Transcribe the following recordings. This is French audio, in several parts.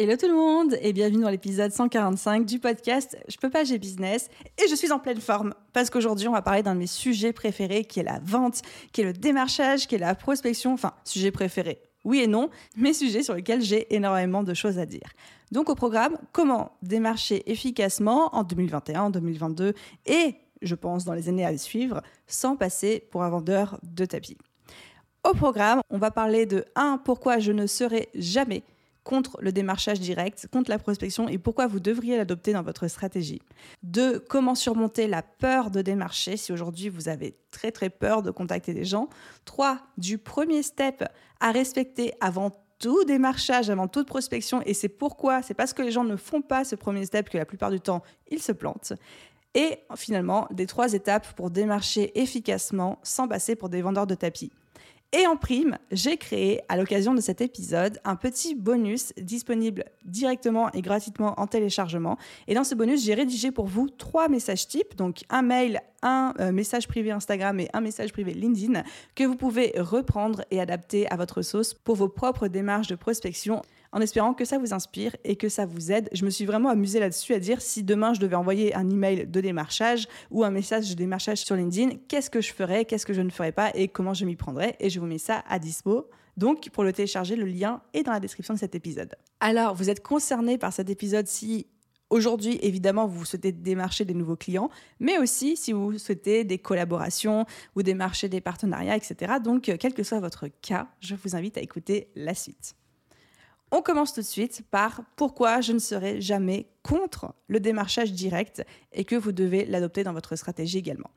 Hello tout le monde et bienvenue dans l'épisode 145 du podcast Je peux pas, j'ai business et je suis en pleine forme parce qu'aujourd'hui on va parler d'un de mes sujets préférés qui est la vente, qui est le démarchage, qui est la prospection, enfin sujet préféré. Oui et non, mais sujets sur lesquels j'ai énormément de choses à dire. Donc au programme, comment démarcher efficacement en 2021, en 2022 et je pense dans les années à suivre sans passer pour un vendeur de tapis. Au programme, on va parler de 1. Pourquoi je ne serai jamais contre le démarchage direct, contre la prospection et pourquoi vous devriez l'adopter dans votre stratégie. Deux, comment surmonter la peur de démarcher si aujourd'hui vous avez très très peur de contacter des gens. Trois, du premier step à respecter avant tout démarchage, avant toute prospection et c'est pourquoi, c'est parce que les gens ne font pas ce premier step que la plupart du temps ils se plantent. Et finalement, des trois étapes pour démarcher efficacement sans passer pour des vendeurs de tapis. Et en prime, j'ai créé à l'occasion de cet épisode un petit bonus disponible directement et gratuitement en téléchargement. Et dans ce bonus, j'ai rédigé pour vous trois messages types, donc un mail, un euh, message privé Instagram et un message privé LinkedIn, que vous pouvez reprendre et adapter à votre sauce pour vos propres démarches de prospection en espérant que ça vous inspire et que ça vous aide. Je me suis vraiment amusée là-dessus à dire si demain je devais envoyer un email de démarchage ou un message de démarchage sur LinkedIn, qu'est-ce que je ferais, qu'est-ce que je ne ferais pas et comment je m'y prendrais? Et je vous mets ça à dispo. Donc, pour le télécharger, le lien est dans la description de cet épisode. Alors, vous êtes concerné par cet épisode si Aujourd'hui, évidemment, vous souhaitez démarcher des nouveaux clients, mais aussi si vous souhaitez des collaborations ou démarcher des partenariats, etc. Donc, quel que soit votre cas, je vous invite à écouter la suite. On commence tout de suite par pourquoi je ne serai jamais contre le démarchage direct et que vous devez l'adopter dans votre stratégie également.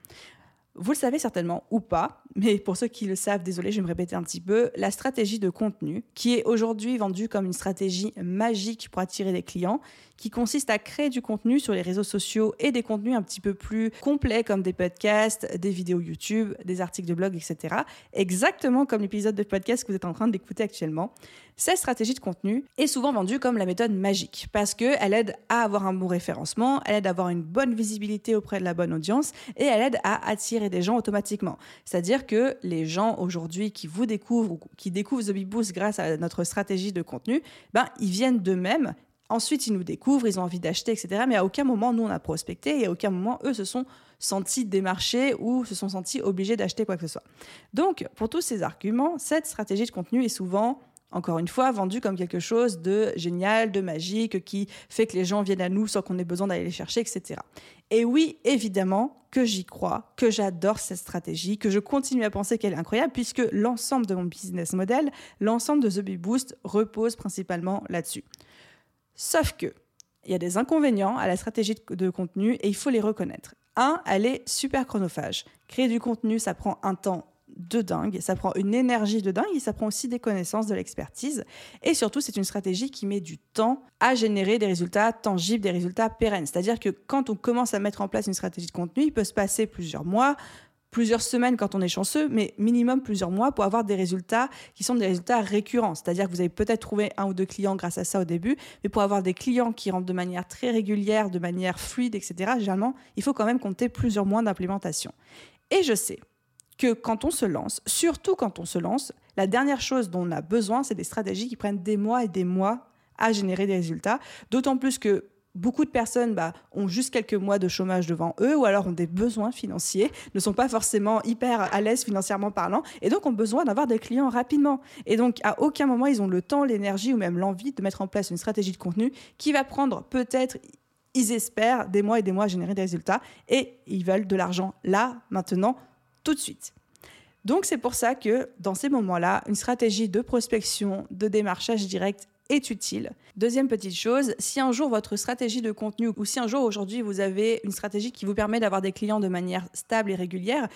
Vous le savez certainement ou pas, mais pour ceux qui le savent, désolé, je vais me répéter un petit peu, la stratégie de contenu, qui est aujourd'hui vendue comme une stratégie magique pour attirer des clients, qui consiste à créer du contenu sur les réseaux sociaux et des contenus un petit peu plus complets comme des podcasts, des vidéos YouTube, des articles de blog, etc. Exactement comme l'épisode de podcast que vous êtes en train d'écouter actuellement. Cette stratégie de contenu est souvent vendue comme la méthode magique parce qu'elle aide à avoir un bon référencement, elle aide à avoir une bonne visibilité auprès de la bonne audience et elle aide à attirer des gens automatiquement. C'est-à-dire que les gens aujourd'hui qui vous découvrent ou qui découvrent The Big Boost grâce à notre stratégie de contenu, ben, ils viennent d'eux-mêmes Ensuite, ils nous découvrent, ils ont envie d'acheter, etc. Mais à aucun moment, nous, on a prospecté et à aucun moment, eux, se sont sentis démarchés ou se sont sentis obligés d'acheter quoi que ce soit. Donc, pour tous ces arguments, cette stratégie de contenu est souvent encore une fois, vendue comme quelque chose de génial, de magique, qui fait que les gens viennent à nous sans qu'on ait besoin d'aller les chercher, etc. Et oui, évidemment que j'y crois, que j'adore cette stratégie, que je continue à penser qu'elle est incroyable, puisque l'ensemble de mon business model, l'ensemble de The Bee Boost repose principalement là-dessus. Sauf que, il y a des inconvénients à la stratégie de contenu et il faut les reconnaître. Un, elle est super chronophage. Créer du contenu, ça prend un temps de dingue, ça prend une énergie de dingue et ça prend aussi des connaissances, de l'expertise. Et surtout, c'est une stratégie qui met du temps à générer des résultats tangibles, des résultats pérennes. C'est-à-dire que quand on commence à mettre en place une stratégie de contenu, il peut se passer plusieurs mois, plusieurs semaines quand on est chanceux, mais minimum plusieurs mois pour avoir des résultats qui sont des résultats récurrents. C'est-à-dire que vous avez peut-être trouvé un ou deux clients grâce à ça au début, mais pour avoir des clients qui rentrent de manière très régulière, de manière fluide, etc., généralement, il faut quand même compter plusieurs mois d'implémentation. Et je sais que quand on se lance, surtout quand on se lance, la dernière chose dont on a besoin, c'est des stratégies qui prennent des mois et des mois à générer des résultats. D'autant plus que beaucoup de personnes bah, ont juste quelques mois de chômage devant eux ou alors ont des besoins financiers, ne sont pas forcément hyper à l'aise financièrement parlant et donc ont besoin d'avoir des clients rapidement. Et donc à aucun moment ils ont le temps, l'énergie ou même l'envie de mettre en place une stratégie de contenu qui va prendre peut-être ils espèrent des mois et des mois à générer des résultats et ils veulent de l'argent là, maintenant, tout de suite. Donc c'est pour ça que dans ces moments-là, une stratégie de prospection, de démarchage direct est utile. Deuxième petite chose, si un jour votre stratégie de contenu ou si un jour aujourd'hui vous avez une stratégie qui vous permet d'avoir des clients de manière stable et régulière,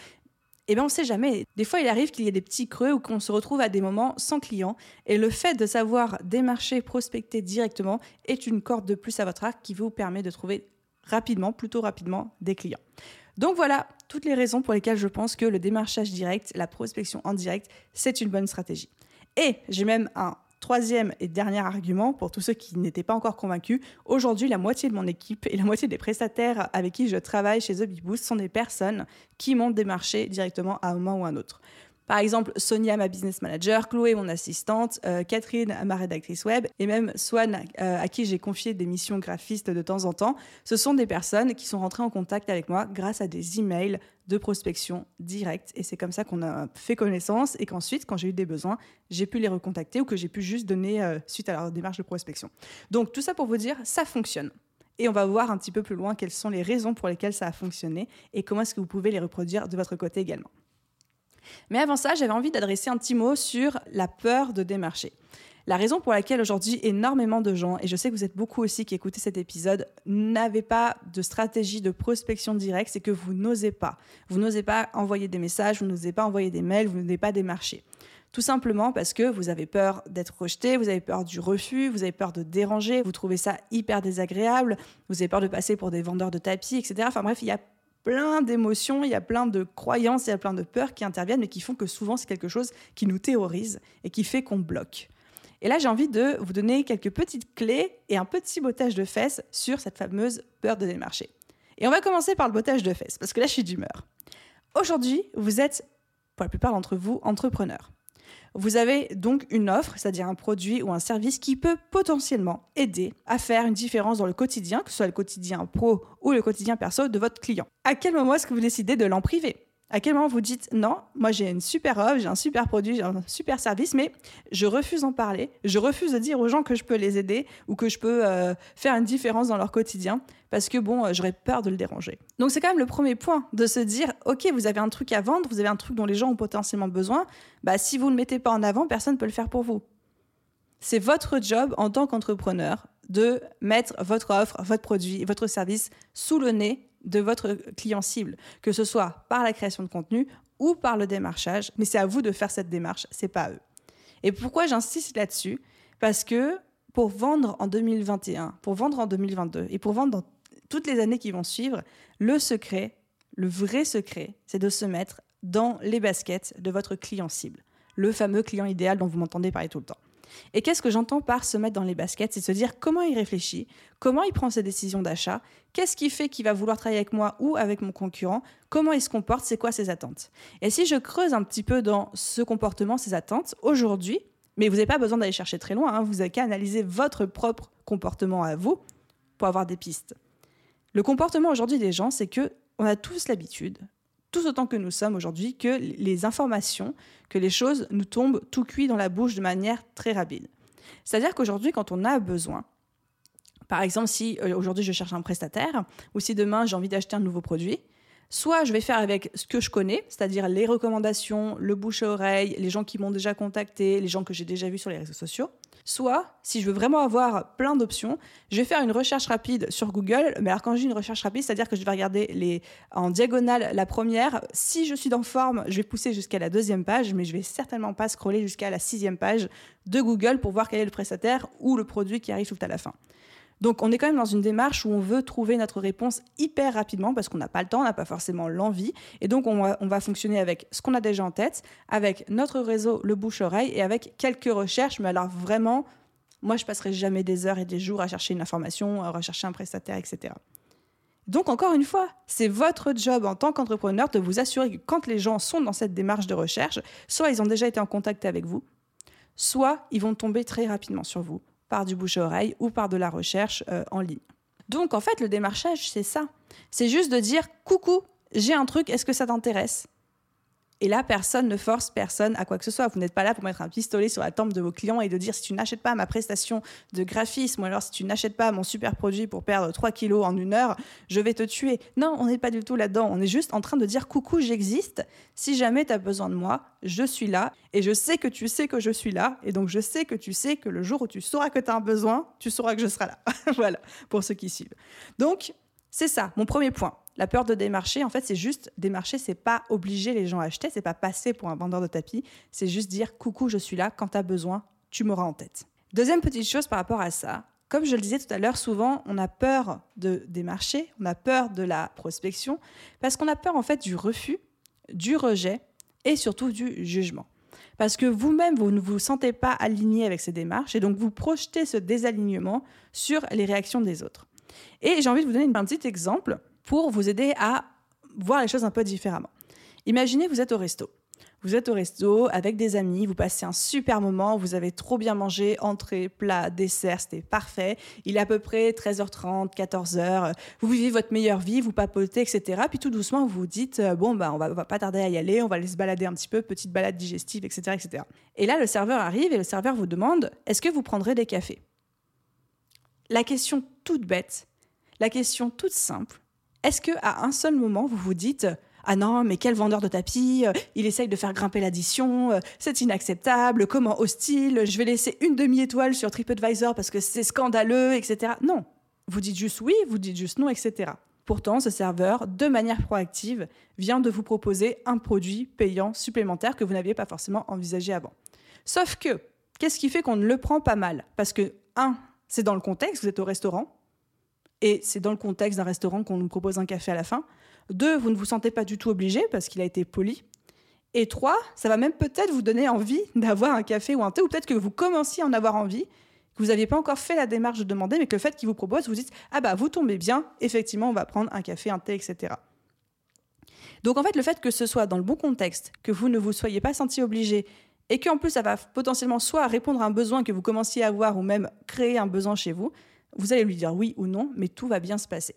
eh bien, on ne sait jamais. Des fois, il arrive qu'il y ait des petits creux ou qu'on se retrouve à des moments sans clients. Et le fait de savoir démarcher, prospecter directement est une corde de plus à votre arc qui vous permet de trouver rapidement, plutôt rapidement, des clients. Donc voilà toutes les raisons pour lesquelles je pense que le démarchage direct, la prospection en direct, c'est une bonne stratégie. Et j'ai même un troisième et dernier argument pour tous ceux qui n'étaient pas encore convaincus. Aujourd'hui, la moitié de mon équipe et la moitié des prestataires avec qui je travaille chez Boost sont des personnes qui m'ont démarché directement à un moment ou à un autre. Par exemple, Sonia, ma business manager, Chloé, mon assistante, euh, Catherine, ma rédactrice web, et même Swan, euh, à qui j'ai confié des missions graphistes de temps en temps. Ce sont des personnes qui sont rentrées en contact avec moi grâce à des emails de prospection directe. Et c'est comme ça qu'on a fait connaissance et qu'ensuite, quand j'ai eu des besoins, j'ai pu les recontacter ou que j'ai pu juste donner euh, suite à leur démarche de prospection. Donc, tout ça pour vous dire, ça fonctionne. Et on va voir un petit peu plus loin quelles sont les raisons pour lesquelles ça a fonctionné et comment est-ce que vous pouvez les reproduire de votre côté également. Mais avant ça, j'avais envie d'adresser un petit mot sur la peur de démarcher. La raison pour laquelle aujourd'hui énormément de gens, et je sais que vous êtes beaucoup aussi qui écoutez cet épisode, n'avez pas de stratégie de prospection directe, c'est que vous n'osez pas. Vous n'osez pas envoyer des messages, vous n'osez pas envoyer des mails, vous n'osez pas démarcher. Tout simplement parce que vous avez peur d'être rejeté, vous avez peur du refus, vous avez peur de déranger, vous trouvez ça hyper désagréable, vous avez peur de passer pour des vendeurs de tapis, etc. Enfin bref, il y a plein d'émotions, il y a plein de croyances, il y a plein de peurs qui interviennent, mais qui font que souvent c'est quelque chose qui nous terrorise et qui fait qu'on bloque. Et là, j'ai envie de vous donner quelques petites clés et un petit bottage de fesses sur cette fameuse peur de démarcher. Et on va commencer par le bottage de fesses, parce que là, je suis d'humeur. Aujourd'hui, vous êtes, pour la plupart d'entre vous, entrepreneurs. Vous avez donc une offre, c'est-à-dire un produit ou un service qui peut potentiellement aider à faire une différence dans le quotidien, que ce soit le quotidien pro ou le quotidien perso de votre client. À quel moment est-ce que vous décidez de l'en priver? À quel moment vous dites non, moi j'ai une super offre, j'ai un super produit, j'ai un super service, mais je refuse d'en parler, je refuse de dire aux gens que je peux les aider ou que je peux euh, faire une différence dans leur quotidien parce que bon, euh, j'aurais peur de le déranger. Donc c'est quand même le premier point de se dire ok, vous avez un truc à vendre, vous avez un truc dont les gens ont potentiellement besoin, bah si vous ne le mettez pas en avant, personne ne peut le faire pour vous. C'est votre job en tant qu'entrepreneur de mettre votre offre, votre produit, votre service sous le nez de votre client cible, que ce soit par la création de contenu ou par le démarchage, mais c'est à vous de faire cette démarche, c'est pas à eux. Et pourquoi j'insiste là-dessus? Parce que pour vendre en 2021, pour vendre en 2022 et pour vendre dans toutes les années qui vont suivre, le secret, le vrai secret, c'est de se mettre dans les baskets de votre client cible, le fameux client idéal dont vous m'entendez parler tout le temps. Et qu'est-ce que j'entends par se mettre dans les baskets? C'est se dire comment il réfléchit, comment il prend ses décisions d'achat, qu'est-ce qui fait qu'il va vouloir travailler avec moi ou avec mon concurrent, comment il se comporte, c'est quoi ses attentes. Et si je creuse un petit peu dans ce comportement, ses attentes, aujourd'hui, mais vous n'avez pas besoin d'aller chercher très loin, hein, vous n'avez qu'à analyser votre propre comportement à vous pour avoir des pistes. Le comportement aujourd'hui des gens, c'est que on a tous l'habitude tout autant que nous sommes aujourd'hui, que les informations, que les choses nous tombent tout cuit dans la bouche de manière très rapide. C'est-à-dire qu'aujourd'hui, quand on a besoin, par exemple, si euh, aujourd'hui je cherche un prestataire, ou si demain j'ai envie d'acheter un nouveau produit, soit je vais faire avec ce que je connais, c'est-à-dire les recommandations, le bouche à oreille, les gens qui m'ont déjà contacté, les gens que j'ai déjà vus sur les réseaux sociaux, Soit, si je veux vraiment avoir plein d'options, je vais faire une recherche rapide sur Google. Mais alors, quand dis une recherche rapide, c'est-à-dire que je vais regarder en diagonale la première. Si je suis dans forme, je vais pousser jusqu'à la deuxième page, mais je vais certainement pas scroller jusqu'à la sixième page de Google pour voir quel est le prestataire ou le produit qui arrive tout à la fin. Donc on est quand même dans une démarche où on veut trouver notre réponse hyper rapidement parce qu'on n'a pas le temps, on n'a pas forcément l'envie. Et donc on va, on va fonctionner avec ce qu'on a déjà en tête, avec notre réseau, le bouche-oreille et avec quelques recherches. Mais alors vraiment, moi je passerai jamais des heures et des jours à chercher une information, à rechercher un prestataire, etc. Donc encore une fois, c'est votre job en tant qu'entrepreneur de vous assurer que quand les gens sont dans cette démarche de recherche, soit ils ont déjà été en contact avec vous, soit ils vont tomber très rapidement sur vous par du bouche à oreille ou par de la recherche euh, en ligne. Donc en fait, le démarchage, c'est ça. C'est juste de dire coucou, j'ai un truc, est-ce que ça t'intéresse? Et là, personne ne force personne à quoi que ce soit. Vous n'êtes pas là pour mettre un pistolet sur la tempe de vos clients et de dire si tu n'achètes pas ma prestation de graphisme ou alors si tu n'achètes pas mon super produit pour perdre 3 kilos en une heure, je vais te tuer. Non, on n'est pas du tout là-dedans. On est juste en train de dire coucou, j'existe. Si jamais tu as besoin de moi, je suis là et je sais que tu sais que je suis là. Et donc, je sais que tu sais que le jour où tu sauras que tu as un besoin, tu sauras que je serai là. voilà, pour ceux qui suivent. Donc, C'est ça, mon premier point. La peur de démarcher, en fait, c'est juste démarcher, c'est pas obliger les gens à acheter, c'est pas passer pour un vendeur de tapis, c'est juste dire coucou, je suis là, quand tu as besoin, tu m'auras en tête. Deuxième petite chose par rapport à ça, comme je le disais tout à l'heure, souvent on a peur de démarcher, on a peur de la prospection, parce qu'on a peur en fait du refus, du rejet et surtout du jugement. Parce que vous-même, vous ne vous sentez pas aligné avec ces démarches et donc vous projetez ce désalignement sur les réactions des autres. Et j'ai envie de vous donner un petit exemple pour vous aider à voir les choses un peu différemment. Imaginez, vous êtes au resto. Vous êtes au resto avec des amis, vous passez un super moment, vous avez trop bien mangé, entrée, plat, dessert, c'était parfait. Il est à peu près 13h30, 14h, vous vivez votre meilleure vie, vous papotez, etc. Puis tout doucement, vous vous dites, euh, bon, bah, on va, va pas tarder à y aller, on va aller se balader un petit peu, petite balade digestive, etc., etc. Et là, le serveur arrive et le serveur vous demande, est-ce que vous prendrez des cafés? La question toute bête, la question toute simple, est-ce que à un seul moment, vous vous dites, ah non, mais quel vendeur de tapis, euh, il essaye de faire grimper l'addition, euh, c'est inacceptable, comment hostile, je vais laisser une demi-étoile sur TripAdvisor parce que c'est scandaleux, etc. Non, vous dites juste oui, vous dites juste non, etc. Pourtant, ce serveur, de manière proactive, vient de vous proposer un produit payant supplémentaire que vous n'aviez pas forcément envisagé avant. Sauf que, qu'est-ce qui fait qu'on ne le prend pas mal? Parce que, un, c'est dans le contexte, vous êtes au restaurant, et c'est dans le contexte d'un restaurant qu'on nous propose un café à la fin. Deux, vous ne vous sentez pas du tout obligé parce qu'il a été poli. Et trois, ça va même peut-être vous donner envie d'avoir un café ou un thé, ou peut-être que vous commenciez à en avoir envie, que vous n'aviez pas encore fait la démarche de demander, mais que le fait qu'il vous propose, vous dites Ah bah vous tombez bien, effectivement, on va prendre un café, un thé, etc. Donc en fait, le fait que ce soit dans le bon contexte, que vous ne vous soyez pas senti obligé, et qu'en plus ça va potentiellement soit répondre à un besoin que vous commenciez à avoir, ou même créer un besoin chez vous, vous allez lui dire oui ou non, mais tout va bien se passer.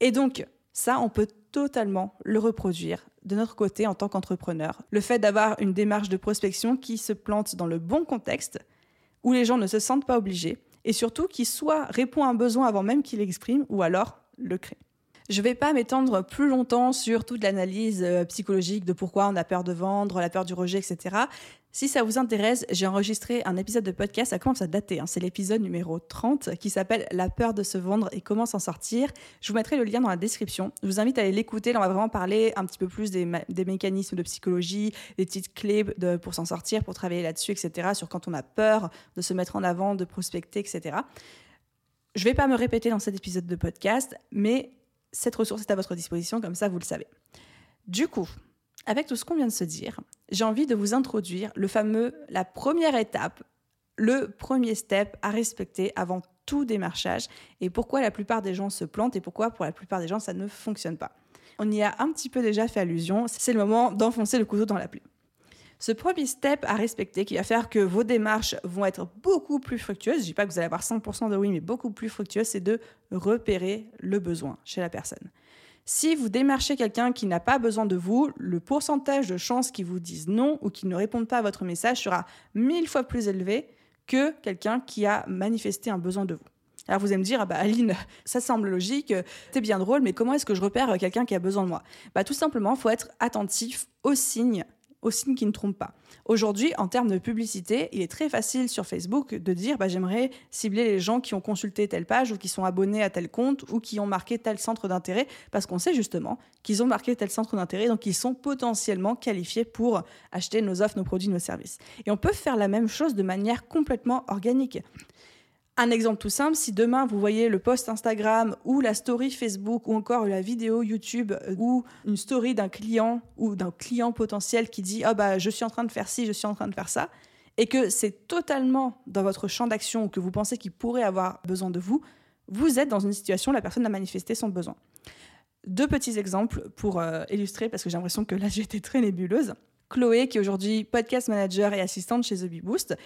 Et donc, ça, on peut totalement le reproduire de notre côté en tant qu'entrepreneur. Le fait d'avoir une démarche de prospection qui se plante dans le bon contexte, où les gens ne se sentent pas obligés, et surtout qui soit répond à un besoin avant même qu'il l'exprime, ou alors le crée. Je ne vais pas m'étendre plus longtemps sur toute l'analyse euh, psychologique de pourquoi on a peur de vendre, la peur du rejet, etc. Si ça vous intéresse, j'ai enregistré un épisode de podcast, ça commence à dater, hein. c'est l'épisode numéro 30 qui s'appelle La peur de se vendre et comment s'en sortir. Je vous mettrai le lien dans la description. Je vous invite à aller l'écouter, là on va vraiment parler un petit peu plus des, mécanismes de psychologie, des petites clés pour s'en sortir, pour travailler là-dessus, etc. Sur quand on a peur de se mettre en avant, de prospecter, etc. Je ne vais pas me répéter dans cet épisode de podcast, mais cette ressource est à votre disposition, comme ça vous le savez. Du coup, avec tout ce qu'on vient de se dire, j'ai envie de vous introduire le fameux, la première étape, le premier step à respecter avant tout démarchage et pourquoi la plupart des gens se plantent et pourquoi pour la plupart des gens ça ne fonctionne pas. On y a un petit peu déjà fait allusion, c'est le moment d'enfoncer le couteau dans la plaie. Ce premier step à respecter qui va faire que vos démarches vont être beaucoup plus fructueuses, je dis pas que vous allez avoir 100% de oui, mais beaucoup plus fructueuses, c'est de repérer le besoin chez la personne. Si vous démarchez quelqu'un qui n'a pas besoin de vous, le pourcentage de chances qu'il vous dise non ou qu'il ne réponde pas à votre message sera mille fois plus élevé que quelqu'un qui a manifesté un besoin de vous. Alors vous allez me dire, ah bah Aline, ça semble logique, c'est bien drôle, mais comment est-ce que je repère quelqu'un qui a besoin de moi? Bah, Tout simplement, il faut être attentif aux signes aux signes qui ne trompent pas. Aujourd'hui, en termes de publicité, il est très facile sur Facebook de dire bah, j'aimerais cibler les gens qui ont consulté telle page ou qui sont abonnés à tel compte ou qui ont marqué tel centre d'intérêt parce qu'on sait justement qu'ils ont marqué tel centre d'intérêt donc ils sont potentiellement qualifiés pour acheter nos offres, nos produits, nos services. Et on peut faire la même chose de manière complètement organique. Un exemple tout simple, si demain vous voyez le post Instagram ou la story Facebook ou encore la vidéo YouTube euh, ou une story d'un client ou d'un client potentiel qui dit oh bah je suis en train de faire ci, je suis en train de faire ça et que c'est totalement dans votre champ d'action ou que vous pensez qu'il pourrait avoir besoin de vous, vous êtes dans une situation où la personne a manifesté son besoin. Deux petits exemples pour euh, illustrer parce que j'ai l'impression que là été très nébuleuse. Chloé, qui est aujourd'hui podcast manager et assistante chez The Bee Boost,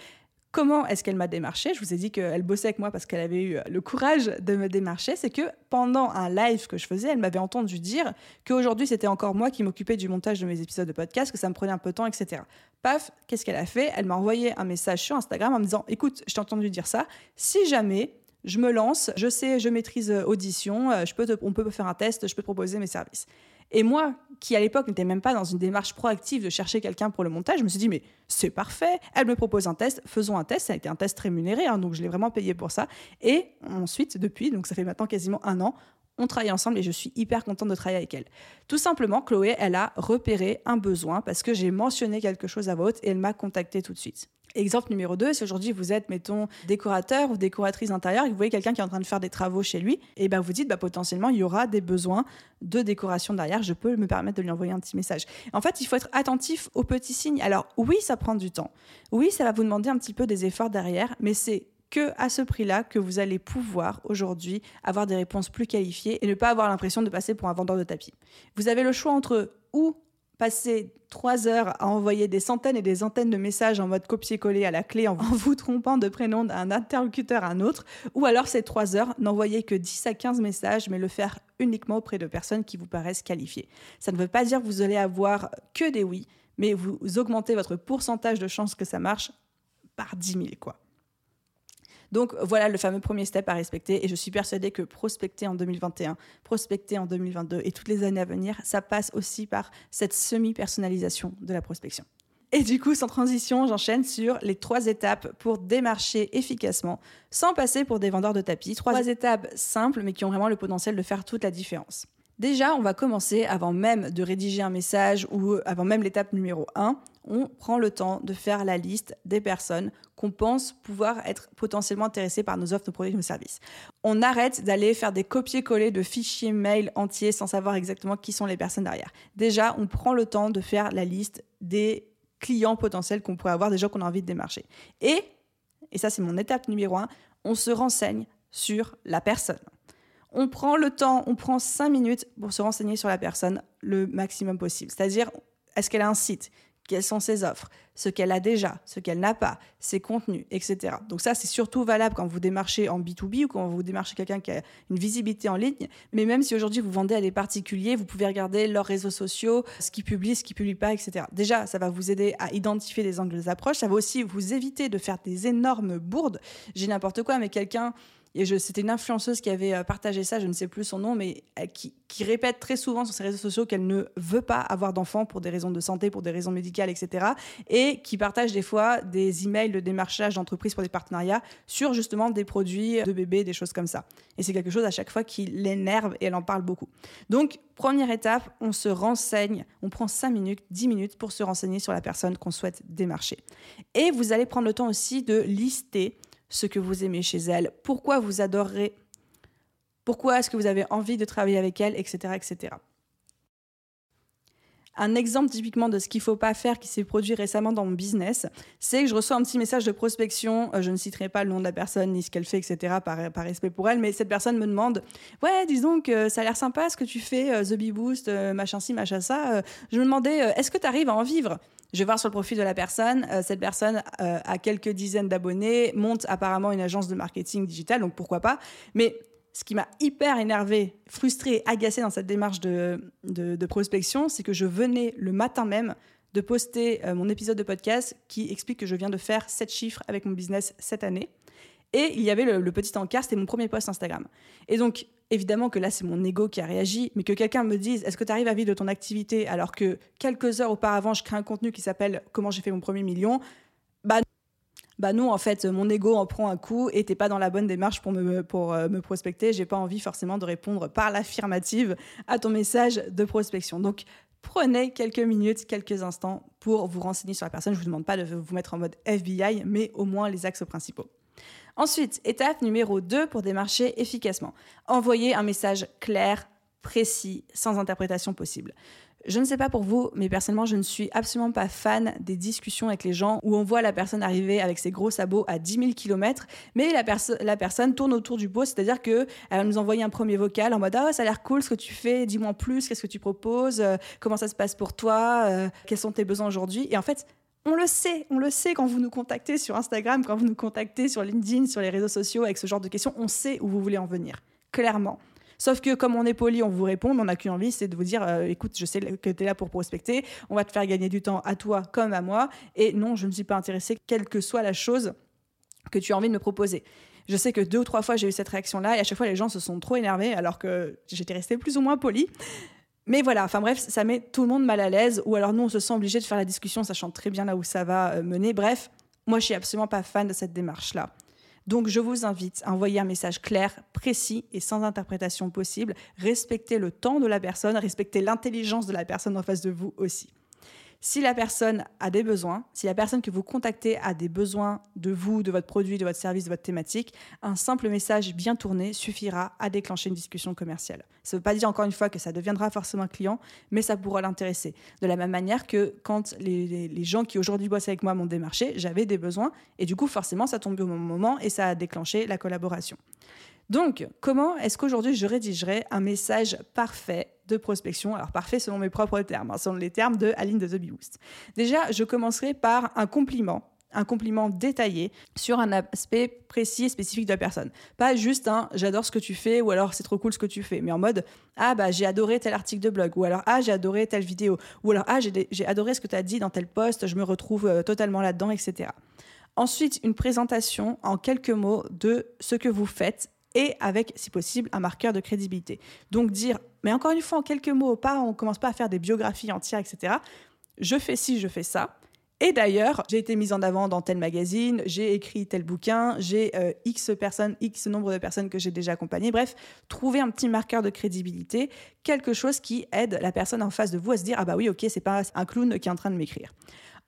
Comment est-ce qu'elle m'a démarché Je vous ai dit qu'elle bossait avec moi parce qu'elle avait eu le courage de me démarcher. C'est que pendant un live que je faisais, elle m'avait entendu dire qu'aujourd'hui c'était encore moi qui m'occupais du montage de mes épisodes de podcast, que ça me prenait un peu de temps, etc. Paf, qu'est-ce qu'elle a fait? Elle m'a envoyé un message sur Instagram en me disant Écoute, je t'ai entendu dire ça. Si jamais je me lance, je sais, je maîtrise euh, Audition, euh, je peux on peut faire un test, je peux te proposer mes services. Et moi, qui à l'époque n'étais même pas dans une démarche proactive de chercher quelqu'un pour le montage, je me suis dit, mais c'est parfait, elle me propose un test, faisons un test. Ça a été un test rémunéré, hein, donc je l'ai vraiment payé pour ça. Et ensuite, depuis, donc ça fait maintenant quasiment un an, on travaille ensemble et je suis hyper contente de travailler avec elle. Tout simplement, Chloé, elle a repéré un besoin parce que j'ai mentionné quelque chose à votre et elle m'a contacté tout de suite. Exemple numéro 2, si aujourd'hui vous êtes, mettons, décorateur ou décoratrice intérieure et que vous voyez quelqu'un qui est en train de faire des travaux chez lui, et ben vous dites bah, potentiellement il y aura des besoins de décoration derrière, je peux me permettre de lui envoyer un petit message. En fait, il faut être attentif aux petits signes. Alors oui, ça prend du temps. Oui, ça va vous demander un petit peu des efforts derrière, mais c'est que à ce prix-là que vous allez pouvoir aujourd'hui avoir des réponses plus qualifiées et ne pas avoir l'impression de passer pour un vendeur de tapis. Vous avez le choix entre où passer trois heures à envoyer des centaines et des centaines de messages en mode copier-coller à la clé en vous trompant de prénom d'un interlocuteur à un autre, ou alors ces trois heures, n'envoyer que 10 à 15 messages, mais le faire uniquement auprès de personnes qui vous paraissent qualifiées. Ça ne veut pas dire que vous allez avoir que des oui, mais vous augmentez votre pourcentage de chances que ça marche par 10 000, quoi. Donc voilà le fameux premier step à respecter et je suis persuadée que prospecter en 2021, prospecter en 2022 et toutes les années à venir, ça passe aussi par cette semi-personnalisation de la prospection. Et du coup, sans transition, j'enchaîne sur les trois étapes pour démarcher efficacement sans passer pour des vendeurs de tapis. Trois étapes simples mais qui ont vraiment le potentiel de faire toute la différence. Déjà, on va commencer avant même de rédiger un message ou avant même l'étape numéro 1, on prend le temps de faire la liste des personnes qu'on pense pouvoir être potentiellement intéressées par nos offres, nos produits, nos services. On arrête d'aller faire des copier-coller de fichiers mail entiers sans savoir exactement qui sont les personnes derrière. Déjà, on prend le temps de faire la liste des clients potentiels qu'on pourrait avoir, des gens qu'on a envie de démarcher. Et, et ça c'est mon étape numéro 1, on se renseigne sur la personne. On prend le temps, on prend cinq minutes pour se renseigner sur la personne le maximum possible. C'est-à-dire, est-ce qu'elle a un site? Quelles sont ses offres? Ce qu'elle a déjà, ce qu'elle n'a pas, ses contenus, etc. Donc ça, c'est surtout valable quand vous démarchez en B2B ou quand vous démarchez quelqu'un qui a une visibilité en ligne. Mais même si aujourd'hui vous vendez à des particuliers, vous pouvez regarder leurs réseaux sociaux, ce qu'ils publient, ce qu'ils publient pas, etc. Déjà, ça va vous aider à identifier des angles d'approche. Ça va aussi vous éviter de faire des énormes bourdes. J'ai n'importe quoi, mais quelqu'un et c'était une influenceuse qui avait euh, partagé ça, je ne sais plus son nom, mais euh, qui, répète très souvent sur ses réseaux sociaux qu'elle ne veut pas avoir d'enfants pour des raisons de santé, pour des raisons médicales, etc. Et qui partage des fois des emails de démarchage d'entreprise pour des partenariats sur justement des produits de bébés, des choses comme ça. Et c'est quelque chose à chaque fois qui l'énerve et elle en parle beaucoup. Donc, première étape, on se renseigne, on prend 5 minutes, 10 minutes pour se renseigner sur la personne qu'on souhaite démarcher. Et vous allez prendre le temps aussi de lister ce que vous aimez chez elle, pourquoi vous adorerez, pourquoi est-ce que vous avez envie de travailler avec elle, etc. etc. Un exemple typiquement de ce qu'il ne faut pas faire qui s'est produit récemment dans mon business, c'est que je reçois un petit message de prospection, euh, je ne citerai pas le nom de la personne ni ce qu'elle fait, etc., par, respect pour elle, mais cette personne me demande Ouais, disons que ça a l'air sympa ce que tu fais, euh, The Bee Boost, euh, machin ci, machin ça. je me demandais Est-ce que tu arrives à en vivre? Je vais voir sur le profil de la personne. Euh, cette personne euh, a quelques dizaines d'abonnés, monte apparemment une agence de marketing digital, donc pourquoi pas. Mais ce qui m'a hyper énervé, frustré, agacé dans cette démarche de, de, prospection, c'est que je venais le matin même de poster euh, mon épisode de podcast qui explique que je viens de faire 7 chiffres avec mon business cette année. Et il y avait le, petit encart, c'était mon premier post Instagram. Et donc, évidemment que là, c'est mon ego qui a réagi, mais que quelqu'un me dise Est-ce que tu arrives à vivre de ton activité alors que quelques heures auparavant, je crée un contenu qui s'appelle Comment j'ai fait mon premier million Bah, bah non, en fait, mon ego en prend un coup et t'es pas dans la bonne démarche pour me, pour, euh, me prospecter. J'ai pas envie forcément de répondre par l'affirmative à ton message de prospection. Donc, prenez quelques minutes, quelques instants pour vous renseigner sur la personne. Je vous demande pas de vous mettre en mode FBI, mais au moins les axes principaux. Ensuite, étape numéro 2 pour démarcher efficacement. Envoyer un message clair, précis, sans interprétation possible. Je ne sais pas pour vous, mais personnellement, je ne suis absolument pas fan des discussions avec les gens où on voit la personne arriver avec ses gros sabots à 10 000 km, mais la, personne tourne autour du pot, c'est-à-dire qu'elle va nous envoyer un premier vocal en mode Ah, ça a l'air cool ce que tu fais, dis-moi plus, qu'est-ce que tu proposes, euh, comment ça se passe pour toi, euh, quels sont tes besoins aujourd'hui? Et en fait, on le sait, on le sait quand vous nous contactez sur Instagram, quand vous nous contactez sur LinkedIn, sur les réseaux sociaux avec ce genre de questions, on sait où vous voulez en venir, clairement. Sauf que comme on est poli, on vous répond, mais on n'a qu'une envie, c'est de vous dire, euh, écoute, je sais que tu es là pour prospecter, on va te faire gagner du temps à toi comme à moi, et non, je ne suis pas intéressée, quelle que soit la chose que tu as envie de me proposer. Je sais que deux ou trois fois, j'ai eu cette réaction-là, et à chaque fois, les gens se sont trop énervés, alors que j'étais restée plus ou moins poli. Mais voilà, enfin bref, ça met tout le monde mal à l'aise, ou alors nous, on se sent obligé de faire la discussion, sachant très bien là où ça va euh, mener. Bref, moi, je suis absolument pas fan de cette démarche-là. Donc je vous invite à envoyer un message clair, précis et sans interprétation possible. Respectez le temps de la personne, respectez l'intelligence de la personne en face de vous aussi. Si la personne a des besoins, si la personne que vous contactez a des besoins de vous, de votre produit, de votre service, de votre thématique, un simple message bien tourné suffira à déclencher une discussion commerciale. Ça ne veut pas dire encore une fois que ça deviendra forcément un client, mais ça pourra l'intéresser. De la même manière que quand les, gens qui aujourd'hui bossent avec moi m'ont démarché, j'avais des besoins et du coup forcément ça tombe au bon moment et ça a déclenché la collaboration. Donc, comment est-ce qu'aujourd'hui je rédigerai un message parfait de prospection Alors, parfait selon mes propres termes, hein, selon les termes de Aline de The Boost. Déjà, je commencerai par un compliment un compliment détaillé sur un aspect précis et spécifique de la personne. Pas juste un j'adore ce que tu fais ou alors c'est trop cool ce que tu fais, mais en mode ah bah j'ai adoré tel article de blog ou alors ah j'ai adoré telle vidéo ou alors ah j'ai adoré ce que tu as dit dans tel post, je me retrouve euh, totalement là-dedans, etc. Ensuite, une présentation en quelques mots de ce que vous faites et avec, si possible, un marqueur de crédibilité. Donc dire, mais encore une fois, en quelques mots, pas, on commence pas à faire des biographies entières, etc. Je fais ci, je fais ça. Et d'ailleurs, j'ai été mise en avant dans tel magazine, j'ai écrit tel bouquin, j'ai euh, X personnes, X nombre de personnes que j'ai déjà accompagnées. Bref, trouver un petit marqueur de crédibilité, quelque chose qui aide la personne en face de vous à se dire ah bah oui ok c'est pas un clown qui est en train de m'écrire.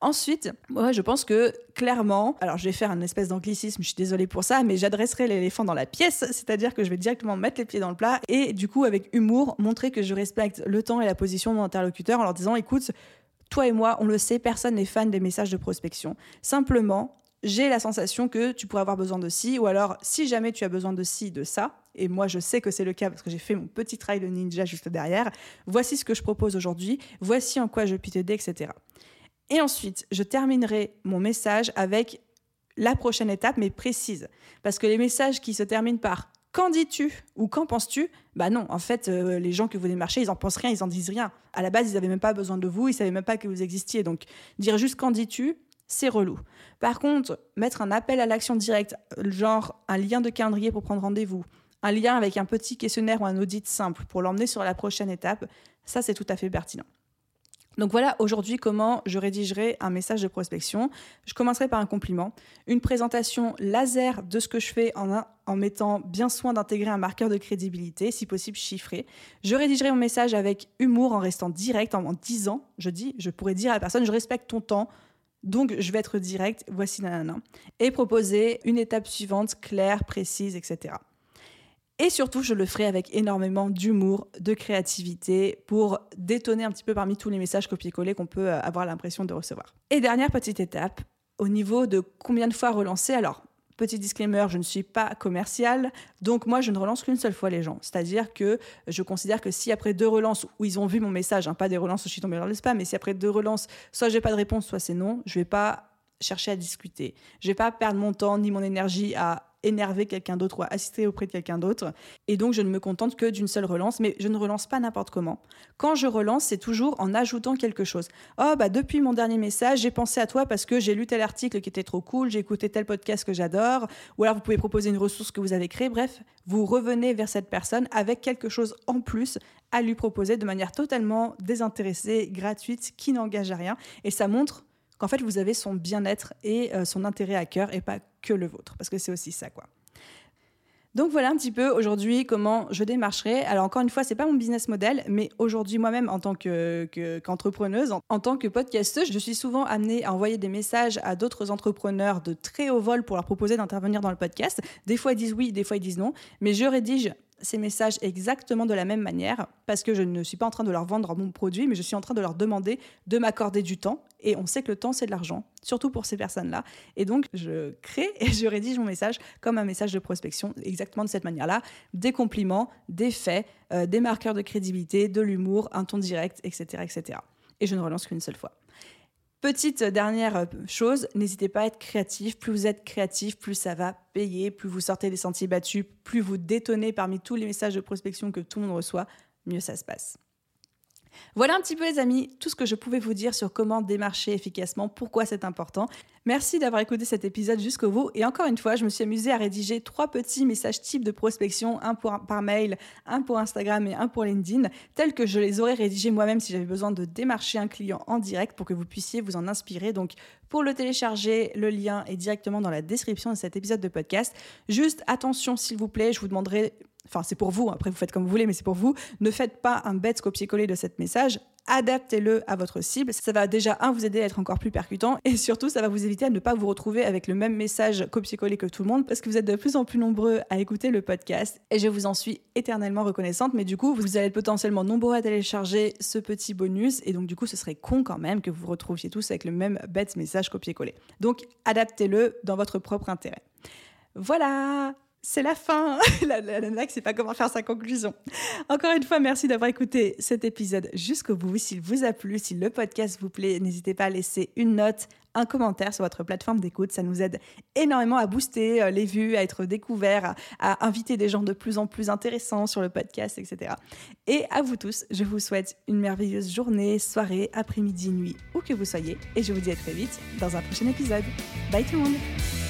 Ensuite, moi, je pense que clairement, alors je vais faire un espèce d'anglicisme, je suis désolée pour ça, mais j'adresserai l'éléphant dans la pièce, c'est-à-dire que je vais directement mettre les pieds dans le plat et du coup, avec humour, montrer que je respecte le temps et la position de mon interlocuteur en leur disant, écoute, toi et moi, on le sait, personne n'est fan des messages de prospection. Simplement, j'ai la sensation que tu pourrais avoir besoin de ci, ou alors si jamais tu as besoin de ci, de ça, et moi je sais que c'est le cas parce que j'ai fait mon petit travail de ninja juste derrière, voici ce que je propose aujourd'hui, voici en quoi je puis t'aider, etc. Et ensuite, je terminerai mon message avec la prochaine étape, mais précise. Parce que les messages qui se terminent par Qu'en dis-tu? ou qu'en penses-tu? Bah non, en fait, euh, les gens que vous démarchez, ils en pensent rien, ils en disent rien. À la base, ils n'avaient même pas besoin de vous, ils savaient même pas que vous existiez. Donc, dire juste qu'en dis-tu, c'est relou. Par contre, mettre un appel à l'action directe, genre un lien de calendrier pour prendre rendez-vous, un lien avec un petit questionnaire ou un audit simple pour l'emmener sur la prochaine étape, ça c'est tout à fait pertinent. Donc voilà aujourd'hui comment je rédigerai un message de prospection. Je commencerai par un compliment, une présentation laser de ce que je fais en, en mettant bien soin d'intégrer un marqueur de crédibilité, si possible chiffré. Je rédigerai mon message avec humour en restant direct, en, disant, je dis, je pourrais dire à la personne, je respecte ton temps, donc je vais être direct, voici nanana. Et proposer une étape suivante, claire, précise, etc. Et surtout, je le ferai avec énormément d'humour, de créativité pour détonner un petit peu parmi tous les messages copier-coller qu'on peut euh, avoir l'impression de recevoir. Et dernière petite étape, au niveau de combien de fois relancer. Alors, petit disclaimer, je ne suis pas commercial, donc moi je ne relance qu'une seule fois les gens. C'est-à-dire que je considère que si après deux relances où ils ont vu mon message, hein, pas des relances où je suis tombée dans le spam, mais si après deux relances, soit j'ai pas de réponse, soit c'est non, je vais pas chercher à discuter. Je vais pas perdre mon temps ni mon énergie à énerver quelqu'un d'autre ou à assister auprès de quelqu'un d'autre. Et donc, je ne me contente que d'une seule relance, mais je ne relance pas n'importe comment. Quand je relance, c'est toujours en ajoutant quelque chose. Oh, bah, depuis mon dernier message, j'ai pensé à toi parce que j'ai lu tel article qui était trop cool, j'ai écouté tel podcast que j'adore, ou alors vous pouvez proposer une ressource que vous avez créée. Bref, vous revenez vers cette personne avec quelque chose en plus à lui proposer de manière totalement désintéressée, gratuite, qui n'engage à rien. Et ça montre qu'en fait vous avez son bien-être et euh, son intérêt à cœur et pas que le vôtre, parce que c'est aussi ça quoi. Donc voilà un petit peu aujourd'hui comment je démarcherai. Alors encore une fois, c'est pas mon business model, mais aujourd'hui moi-même en tant qu'entrepreneuse, en, en, tant que podcasteuse, je suis souvent amenée à envoyer des messages à d'autres entrepreneurs de très haut vol pour leur proposer d'intervenir dans le podcast. Des fois ils disent oui, des fois ils disent non, mais je rédige ces messages exactement de la même manière parce que je ne suis pas en train de leur vendre mon produit, mais je suis en train de leur demander de m'accorder du temps. Et on sait que le temps, c'est de l'argent, surtout pour ces personnes-là. Et donc, je crée et je rédige mon message comme un message de prospection, exactement de cette manière-là. Des compliments, des faits, euh, des marqueurs de crédibilité, de l'humour, un ton direct, etc., etc. Et je ne relance qu'une seule fois. Petite dernière euh, chose, n'hésitez pas à être créatif. Plus vous êtes créatif, plus ça va payer, plus vous sortez des sentiers battus, plus vous détonnez parmi tous les messages de prospection que tout le monde reçoit, mieux ça se passe. Voilà un petit peu les amis, tout ce que je pouvais vous dire sur comment démarcher efficacement, pourquoi c'est important. Merci d'avoir écouté cet épisode jusqu'au bout et encore une fois, je me suis amusée à rédiger trois petits messages types de prospection, un pour, par mail, un pour Instagram et un pour LinkedIn, tels que je les aurais rédigés moi-même si j'avais besoin de démarcher un client en direct pour que vous puissiez vous en inspirer. Donc pour le télécharger, le lien est directement dans la description de cet épisode de podcast. Juste attention s'il vous plaît, je vous demanderai enfin c'est pour vous, après vous faites comme vous voulez, mais c'est pour vous, ne faites pas un bête copier-coller de cet message, adaptez-le à votre cible. Ça va déjà, un, vous aider à être encore plus percutant, et surtout, ça va vous éviter à ne pas vous retrouver avec le même message copier-coller que tout le monde, parce que vous êtes de plus en plus nombreux à écouter le podcast, et je vous en suis éternellement reconnaissante, mais du coup, vous allez être potentiellement nombreux à télécharger ce petit bonus, et donc du coup, ce serait con quand même que vous vous retrouviez tous avec le même bête message copier-coller. Donc, adaptez-le dans votre propre intérêt. Voilà c'est la fin. la, la, la c'est pas comment faire sa conclusion. Encore une fois, merci d'avoir écouté cet épisode jusqu'au bout. S'il vous a plu, si le podcast vous plaît, n'hésitez pas à laisser une note, un commentaire sur votre plateforme d'écoute. Ça nous aide énormément à booster euh, les vues, à être découverts, à, inviter des gens de plus en plus intéressants sur le podcast, etc. Et à vous tous, je vous souhaite une merveilleuse journée, soirée, après-midi, nuit, où que vous soyez. Et je vous dis à très vite dans un prochain épisode. Bye tout le monde